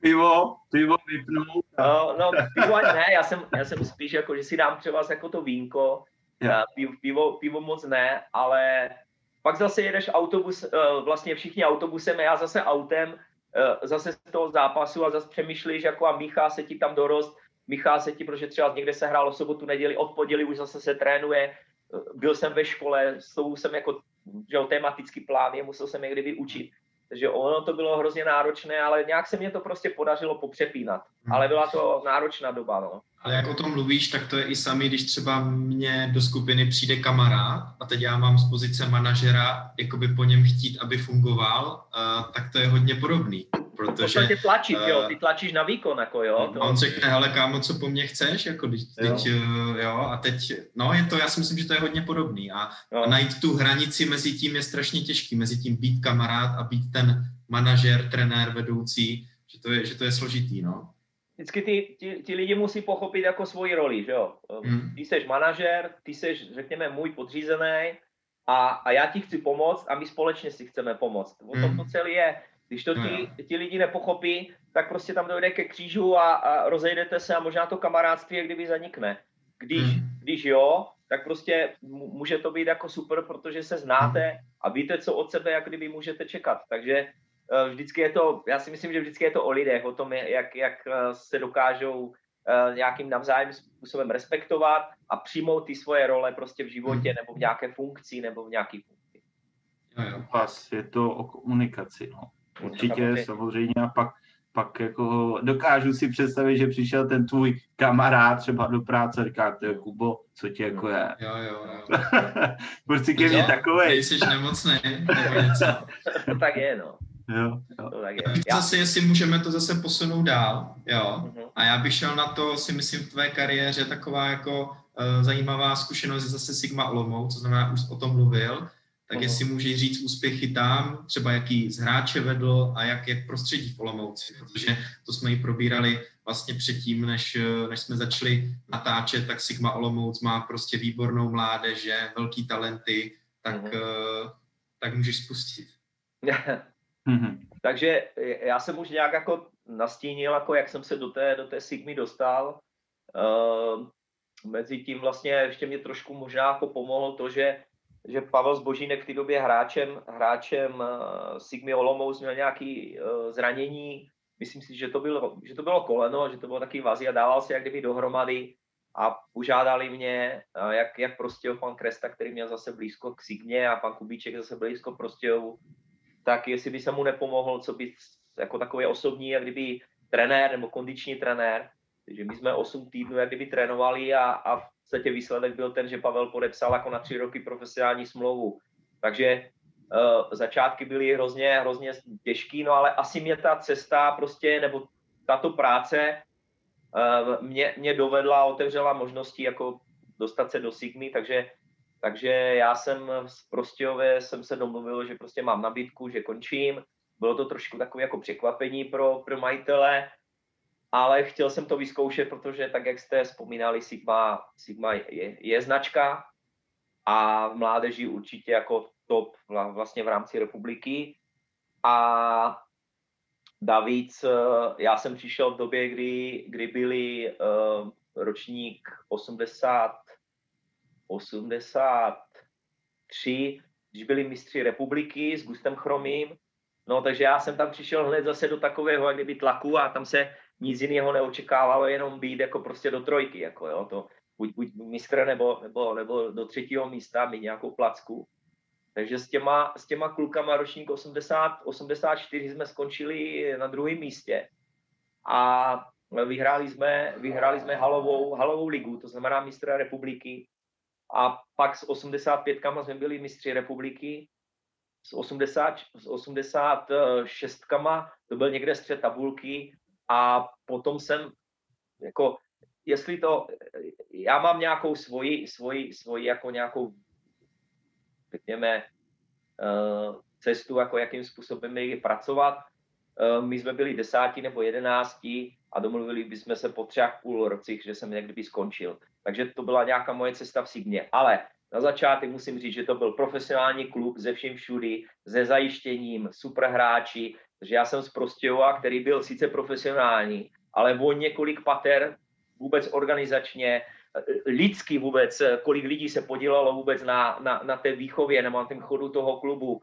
pivo, pivo vypnout. No, no, pivo ne, já jsem, já jsem spíš jako, že si dám třeba jako to vínko, Yeah. Pivo, pivo, pivo moc ne, ale pak zase jedeš autobus, eh, vlastně všichni autobusem, já zase autem, eh, zase z toho zápasu a zase přemýšlíš, jako a míchá se ti tam dorost, míchá se ti, protože třeba někde se hrálo sobotu, neděli, od poděli už zase se trénuje, eh, byl jsem ve škole, s tou jsem jako, že tematický plán, je, musel jsem někdy vyučit. Takže ono to bylo hrozně náročné, ale nějak se mě to prostě podařilo popřepínat. Hmm. Ale byla to náročná doba, no. Ale jak o tom mluvíš, tak to je i sami, když třeba mě do skupiny přijde kamarád a teď já mám z pozice manažera jakoby po něm chtít, aby fungoval, uh, tak to je hodně podobný. Protože, v tlačit, uh, jo, ty tlačíš na výkon, jako jo. To... On řekne, hele kámo, co po mně chceš, jako teď, jo. teď uh, jo, a teď, no je to, já si myslím, že to je hodně podobný a, a najít tu hranici mezi tím je strašně těžký, mezi tím být kamarád a být ten manažer, trenér, vedoucí, že to je, že to je složitý, no vždycky ty, ti, ti lidi musí pochopit jako svoji roli, že jo. Hmm. Ty jsi manažer, ty jsi, řekněme, můj podřízený a, a já ti chci pomoct a my společně si chceme pomoct. O tom hmm. to celé je. Když to ti, ti lidi nepochopí, tak prostě tam dojde ke křížu a, a rozejdete se a možná to kamarádství jak kdyby zanikne. Když, hmm. když jo, tak prostě může to být jako super, protože se znáte a víte, co od sebe jak kdyby můžete čekat. Takže Eh, vždycky je to, já si myslím, že vždycky je to o lidech, o tom, jak, jak eh, se dokážou eh, nějakým navzájem způsobem respektovat a přijmout ty svoje role prostě v životě nebo v nějaké funkci nebo v nějaké funkci. Pas je to o komunikaci, no. Určitě, samozřejmě, a pak, pak jako dokážu si představit, že přišel ten tvůj kamarád třeba do práce a říká, to je Kubo, co ti jako je. Jo, jo, jo. Prostě ke mně takovej. Jsi nemocný, nebo něco. tak je, no. Jo, jo. To tak je. Zase, jestli můžeme to zase posunout dál, jo. Uh-huh. A já bych šel na to, si myslím, v tvé kariéře taková jako uh, zajímavá zkušenost je zase Sigma Olomouc, co znamená, už o tom mluvil. Tak jestli můžeš říct úspěchy tam, třeba jaký z hráče vedl a jak, jak prostředí v Olomouci, protože to jsme ji probírali vlastně předtím, než, než jsme začali natáčet, tak Sigma Olomouc má prostě výbornou mládež, velký talenty, tak, mm-hmm. tak můžeš spustit. mm-hmm. Takže já jsem už nějak jako nastínil, jako jak jsem se do té, do té Sigmy dostal. Uh, mezi tím vlastně ještě mě trošku možná jako pomohlo to, že že Pavel Zbožínek v té době hráčem, hráčem uh, Sigmy Olomouc měl nějaký uh, zranění, myslím si, že to, bylo, že to bylo koleno, že to bylo taky vazí a dával se jak kdyby dohromady a požádali mě, uh, jak, jak prostě pan Kresta, který měl zase blízko k Signě a pan Kubíček zase blízko prostě, tak jestli by se mu nepomohl, co by jako takový osobní, jak kdyby trenér nebo kondiční trenér, takže my jsme 8 týdnů jak kdyby trénovali a, a podstatě výsledek byl ten, že Pavel podepsal jako na tři roky profesionální smlouvu. Takže uh, začátky byly hrozně, hrozně těžký, no ale asi mě ta cesta prostě, nebo tato práce uh, mě, mě dovedla, otevřela možnosti jako dostat se do Sigmy, takže, takže já jsem z Prostějové jsem se domluvil, že prostě mám nabídku, že končím. Bylo to trošku takové jako překvapení pro, pro majitele, ale chtěl jsem to vyzkoušet, protože tak, jak jste vzpomínali, Sigma, Sigma je, je značka a v mládeži určitě jako top vlastně v rámci republiky. A David, eh, já jsem přišel v době, kdy, kdy byli uh, ročník 80, 83, když byli mistři republiky s Gustem Chromým, no takže já jsem tam přišel hned zase do takového jak kdyby tlaku a tam se nic jiného neočekávalo, jenom být jako prostě do trojky, jako jo, to buď, buď mistr nebo, nebo, nebo do třetího místa, mít nějakou placku. Takže s těma, s těma klukama ročník 80, 84 jsme skončili na druhém místě a vyhráli jsme, vyhráli jsme halovou, halovou ligu, to znamená mistra republiky. A pak s 85 jsme byli mistři republiky, s, 80, s 86 to byl někde střed tabulky a potom jsem jako, jestli to, já mám nějakou svoji, svoji, svoji jako nějakou, řekněme, uh, cestu, jako jakým způsobem je pracovat. Uh, my jsme byli desáti nebo jedenácti a domluvili bychom se po třech půl rocích, že jsem někdy skončil. Takže to byla nějaká moje cesta v Signě. Ale na začátek musím říct, že to byl profesionální klub ze vším všudy, se zajištěním, super hráči, takže já jsem z Prostějova, který byl sice profesionální, ale o několik pater vůbec organizačně, lidsky vůbec, kolik lidí se podílelo vůbec na, na, na té výchově nebo na tom chodu toho klubu,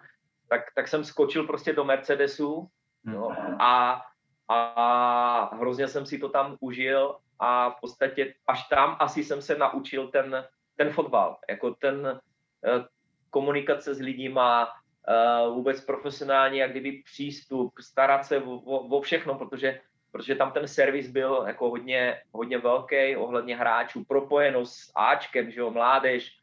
tak, tak jsem skočil prostě do Mercedesu no, a, a hrozně jsem si to tam užil a v podstatě až tam asi jsem se naučil ten, ten fotbal, jako ten eh, komunikace s lidima, vůbec profesionální, jak kdyby přístup, starat se o, o, všechno, protože, protože tam ten servis byl jako hodně, hodně velký ohledně hráčů, propojenost s Ačkem, že jo, mládež,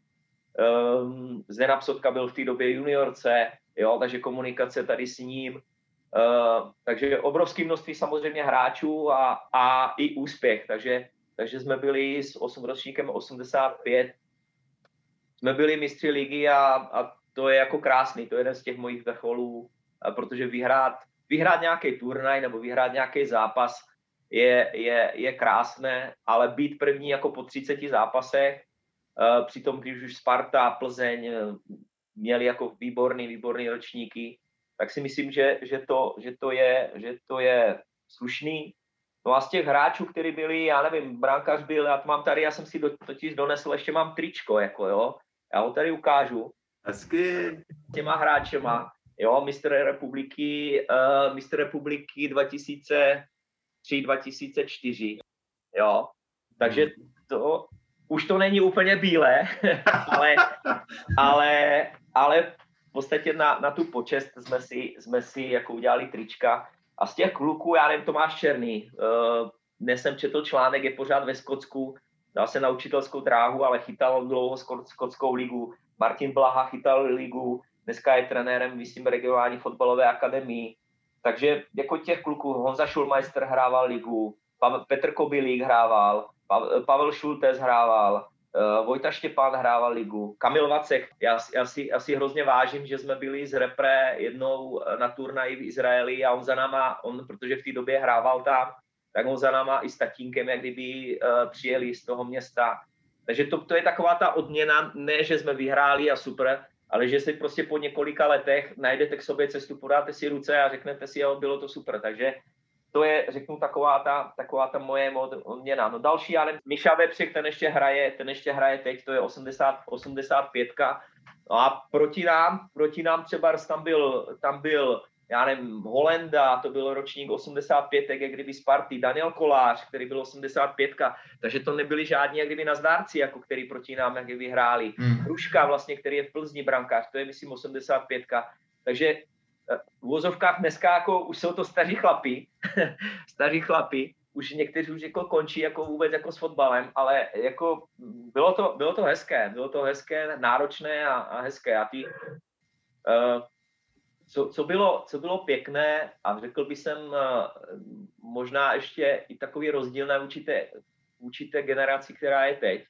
um, Zdena Psotka byl v té době juniorce, jo, takže komunikace tady s ním, uh, takže obrovské množství samozřejmě hráčů a, a i úspěch, takže, takže jsme byli s 8 ročníkem 85, jsme byli mistři ligy a, a to je jako krásný, to je jeden z těch mojich vrcholů, protože vyhrát, vyhrát nějaký turnaj nebo vyhrát nějaký zápas je, je, je krásné, ale být první jako po 30 zápasech, přitom když už Sparta, Plzeň e, měli jako výborný, výborný ročníky, tak si myslím, že, že, to, že, to, je, že to je slušný. No a z těch hráčů, kteří byli, já nevím, brankář byl, já to mám tady, já jsem si do, totiž donesl, ještě mám tričko, jako jo, já ho tady ukážu. Hezky. Těma hráčema, jo, mistr republiky, uh, mistr republiky 2003, 2004, jo. Takže to, už to není úplně bílé, ale, ale, ale v podstatě na, na tu počest jsme si, jsme si jako udělali trička. A z těch kluků, já nevím, Tomáš Černý, uh, dnes jsem četl článek, je pořád ve Skotsku, dal se na učitelskou dráhu, ale chytal dlouho skotskou ligu. Martin Blaha chytal ligu, dneska je trenérem, myslím, regionální fotbalové akademii. Takže jako těch kluků, Honza Schulmeister hrával ligu, Petr Kobilík hrával, Pavel Šultes hrával, Uh, Vojta Štěpán hrával ligu, Kamil Vacek, já, já, si, já si hrozně vážím, že jsme byli z repre jednou na turnaji v Izraeli a on za náma, on, protože v té době hrával tam, tak on za náma i s tatínkem, jak kdyby uh, přijeli z toho města. Takže to, to je taková ta odměna, ne, že jsme vyhráli a super, ale že si prostě po několika letech najdete k sobě cestu, podáte si ruce a řeknete si, jo, bylo to super. Takže to je, řeknu, taková ta, taková ta moje odměna. No další, ale Miša Vepřek, ten ještě hraje, ten ještě hraje teď, to je 80, 85. No a proti nám, proti nám třeba tam byl, tam byl já nevím, Holenda, to byl ročník 85, jak kdyby Sparty, Daniel Kolář, který byl 85, takže to nebyli žádní jak kdyby nazdárci, jako který proti nám jak kdyby hráli. Hmm. Hruška vlastně, který je v Plzni brankář, to je myslím 85, takže eh, v vozovkách dneska jako už jsou to staří chlapi, staří chlapi, už někteří už jako končí jako vůbec jako s fotbalem, ale jako bylo to, bylo to hezké, bylo to hezké, náročné a, a hezké. A ty, uh, co, co, bylo, co bylo pěkné a řekl bych jsem uh, možná ještě i takový rozdílné vůči té, vůči té generaci, která je teď,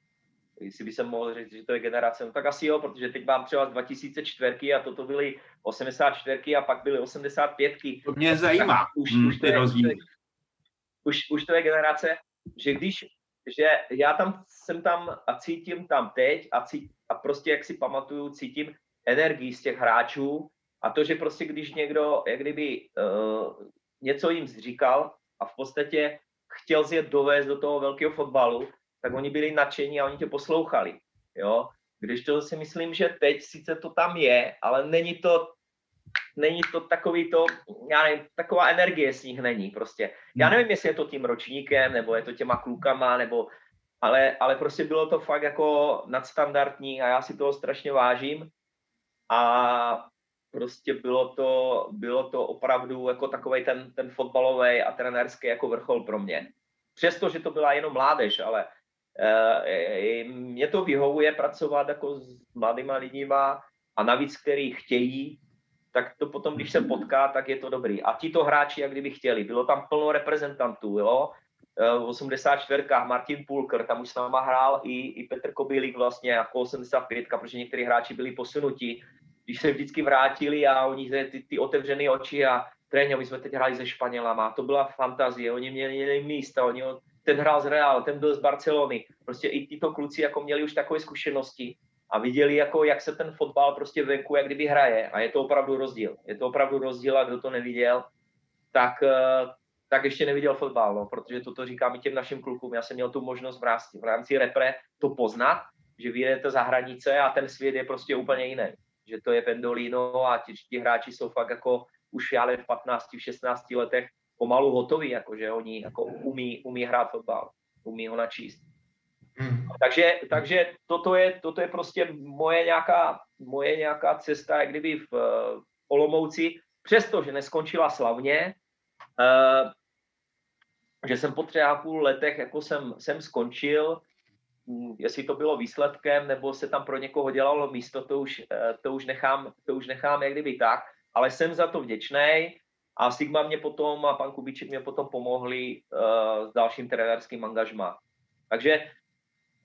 jestli by jsem mohl říct, že to je generace, no tak asi jo, protože teď mám třeba 2004 a toto byly 84 a pak byly 85. To mě zajímá, už, hmm, už, to je, rozdíl. už, už to je generace, že když, že já tam jsem tam a cítím tam teď a, cít, a prostě jak si pamatuju, cítím energii z těch hráčů a to, že prostě když někdo jak kdyby uh, něco jim říkal a v podstatě chtěl si je dovést do toho velkého fotbalu, tak oni byli nadšení a oni tě poslouchali. Jo? Když to si myslím, že teď sice to tam je, ale není to není to takový to, já nevím, taková energie z nich není prostě. Já hmm. nevím, jestli je to tím ročníkem, nebo je to těma klukama, nebo, ale, ale prostě bylo to fakt jako nadstandardní a já si toho strašně vážím. A prostě bylo to, bylo to opravdu jako takový ten, ten fotbalový a trenérský jako vrchol pro mě. Přesto, že to byla jenom mládež, ale e, mě to vyhovuje pracovat jako s mladýma lidima a navíc, který chtějí, tak to potom, když se potká, tak je to dobrý. A ti to hráči, jak kdyby chtěli. Bylo tam plno reprezentantů, jo. V 84. Martin Pulker, tam už s náma hrál i, i Petr Kobylík vlastně jako 85, protože někteří hráči byli posunuti když se vždycky vrátili a oni ty, ty otevřené oči a tréně, my jsme teď hráli se Španělama, to byla fantazie, oni měli místa, oni, ten hrál z Real, ten byl z Barcelony, prostě i tyto kluci jako měli už takové zkušenosti a viděli, jako, jak se ten fotbal prostě venku, jak kdyby hraje. A je to opravdu rozdíl. Je to opravdu rozdíl a kdo to neviděl, tak, eh, tak ještě neviděl fotbal, no, protože toto říkám i těm našim klukům. Já jsem měl tu možnost v rámci, v rámci repre to poznat, že vyjedete za hranice a ten svět je prostě úplně jiný že to je Pendolino a ti, ti hráči jsou fakt jako už já v 15, v 16 letech pomalu hotoví, jako že oni jako umí, umí hrát fotbal, umí ho načíst. Hmm. Takže, takže toto, je, toto je prostě moje nějaká, moje nějaká cesta, jak kdyby v uh, Olomouci, přestože neskončila slavně, uh, že jsem po tři a půl letech, jako jsem, jsem skončil, jestli to bylo výsledkem, nebo se tam pro někoho dělalo místo, to už, eh, to už, nechám, to už nechám jak kdyby tak, ale jsem za to vděčný a Sigma mě potom a pan Kubiček mě potom pomohli uh, s dalším trenérským angažmá. Takže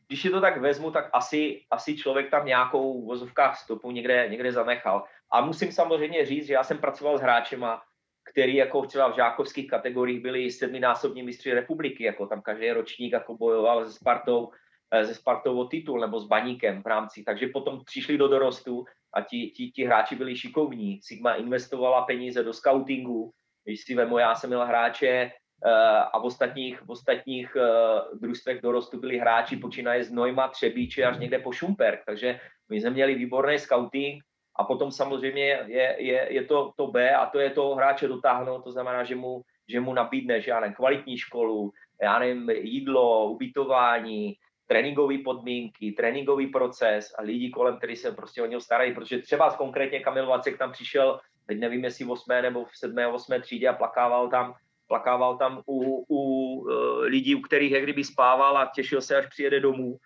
když je to tak vezmu, tak asi, asi člověk tam nějakou v vozovkách stopu někde, někde zanechal. A musím samozřejmě říct, že já jsem pracoval s hráčema, který jako třeba v žákovských kategoriích byli sedminásobní mistři republiky, jako tam každý ročník jako bojoval se Spartou, Eh, ze Spartou o titul nebo s Baníkem v rámci. Takže potom přišli do dorostu a ti, ti, ti hráči byli šikovní. Sigma investovala peníze do scoutingu. Když si vemu, já jsem měl hráče uh, a v ostatních, v ostatních uh, družstvech dorostu byli hráči počínaje z Nojma, Třebíče až někde po Šumperk. Takže my jsme měli výborný scouting a potom samozřejmě je, je, je to, to B a to je to hráče dotáhnout, to znamená, že mu, že mu nabídneš, já nevím, kvalitní školu, já nevím, jídlo, ubytování, tréninkové podmínky, tréninkový proces a lidi kolem, kteří se prostě o něho starají, protože třeba konkrétně Kamil Vacek tam přišel, teď nevím, jestli v 8. nebo v 7. 8. třídě a plakával tam, plakával tam u, u uh, lidí, u kterých jak kdyby spával a těšil se, až přijede domů.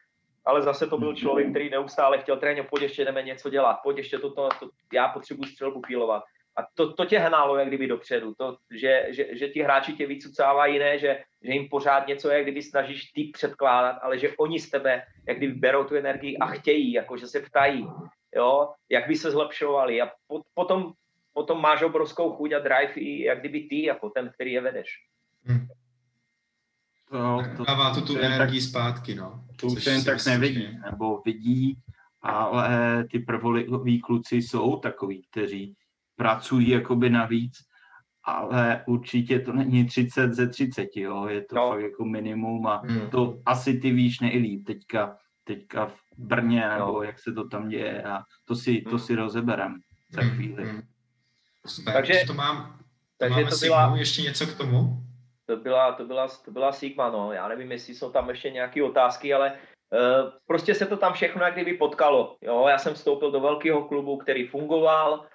Ale zase to byl člověk, který neustále chtěl trénit, pojď ještě jdeme něco dělat, pojď ještě toto, to, já potřebuji střelbu pílovat. A to, to tě hnálo jak kdyby dopředu, to, že, že, že ti hráči tě vycucávají, ne, že, že jim pořád něco jak kdyby snažíš ty předkládat, ale že oni z tebe jak kdyby berou tu energii a chtějí, jako že se ptají, jo, jak by se zlepšovali a po, potom, potom máš obrovskou chuť a drive i jak kdyby ty, jako ten, který je vedeš. Hmm. To, to, dává to tu to energii tak, zpátky, no. To už jen tak nevidí, nebo vidí, ale ty prvoliví kluci jsou takový, kteří pracují jakoby navíc, ale určitě to není 30 ze 30, jo, je to no. fakt jako minimum a hmm. to asi ty víš nejlíp teďka, teďka v Brně, no. nebo jak se to tam děje a to si, to hmm. si rozeberem za hmm. chvíli. Hmm. Super, takže to mám, to takže to byla, ještě něco k tomu? To byla, to byla, to byla Sigma, no. Já nevím, jestli jsou tam ještě nějaké otázky, ale uh, prostě se to tam všechno jak kdyby potkalo. Jo, já jsem vstoupil do velkého klubu, který fungoval,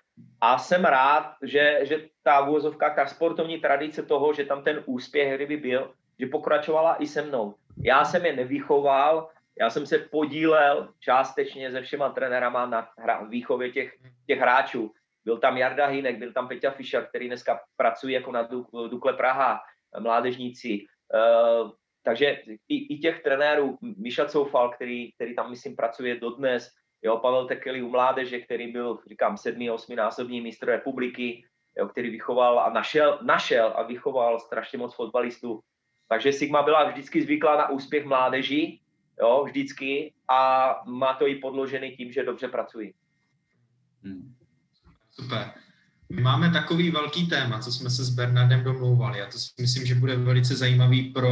a jsem rád, že, že ta vůzovka, ta sportovní tradice toho, že tam ten úspěch kdyby byl, že pokračovala i se mnou. Já jsem je nevychoval, já jsem se podílel částečně se všema trenérama na hra, výchově těch, těch hráčů. Byl tam Jarda Hinek, byl tam Peťa Fischer, který dneska pracuje jako na Dukle Praha, mládežníci. Uh, takže i, i těch trenérů, Miša Coufal, který, který tam, myslím, pracuje dodnes, Jo, Pavel Tekeli u mládeže, který byl, říkám, sedmý, osmi násobný mistr republiky, jo, který vychoval a našel, našel a vychoval strašně moc fotbalistů. Takže Sigma byla vždycky zvyklá na úspěch mládeží, jo, vždycky a má to i podložený tím, že dobře pracují. Hmm. Super. My máme takový velký téma, co jsme se s Bernardem domlouvali a to si myslím, že bude velice zajímavý pro,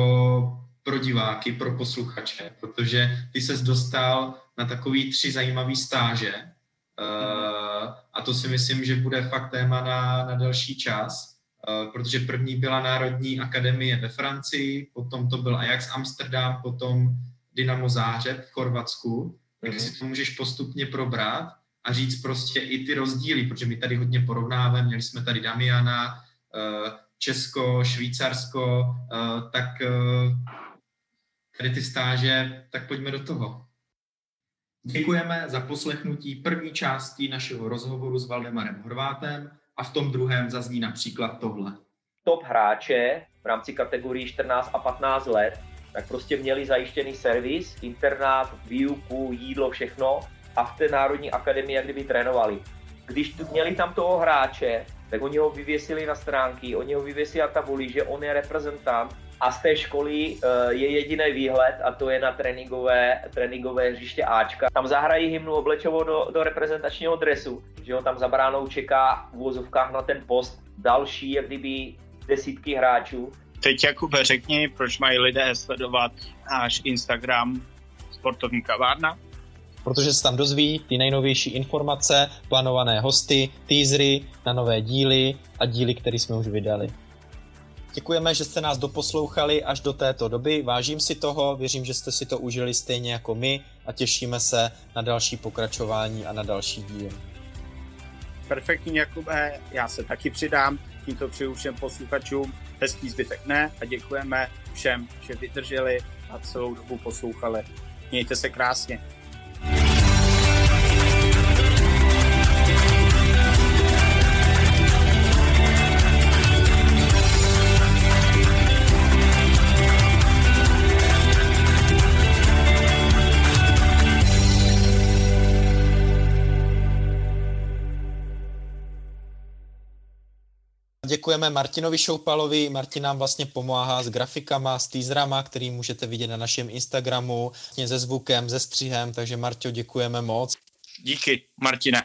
pro diváky, pro posluchače, protože ty ses dostal na takový tři zajímavý stáže uh, a to si myslím, že bude fakt téma na, na další čas, uh, protože první byla Národní akademie ve Francii, potom to byl Ajax Amsterdam, potom Dynamo Zářeb v Chorvatsku, tak si to můžeš postupně probrat a říct prostě i ty rozdíly, protože my tady hodně porovnáváme, měli jsme tady Damiana, uh, Česko, Švýcarsko, tak tady ty stáže, tak pojďme do toho. Děkujeme za poslechnutí první části našeho rozhovoru s Valdemarem Horvátem a v tom druhém zazní například tohle. Top hráče v rámci kategorii 14 a 15 let, tak prostě měli zajištěný servis, internát, výuku, jídlo, všechno a v té Národní akademii jak kdyby trénovali. Když tu měli tam toho hráče, tak oni ho vyvěsili na stránky, oni ho vyvěsili na tabuli, že on je reprezentant a z té školy eh, je jediný výhled a to je na tréninkové, tréninkové hřiště Ačka. Tam zahrají hymnu oblečovou do, do reprezentačního dresu, že ho tam za bránou čeká v úvozovkách na ten post další, jak kdyby desítky hráčů. Teď Jakube řekni, proč mají lidé sledovat náš Instagram sportovní kavárna? Protože se tam dozví ty nejnovější informace, plánované hosty, teasery na nové díly a díly, které jsme už vydali. Děkujeme, že jste nás doposlouchali až do této doby. Vážím si toho, věřím, že jste si to užili stejně jako my a těšíme se na další pokračování a na další díl. Perfektní, Jakube, já se taky přidám. Tímto přeju všem posluchačům hezký zbytek ne a děkujeme všem, že vydrželi a celou dobu poslouchali. Mějte se krásně. Děkujeme Martinovi Šoupalovi. Martin nám vlastně pomáhá s grafikama, s teaserama, který můžete vidět na našem Instagramu, se zvukem, se střihem, takže Martio, děkujeme moc. Díky, Martine.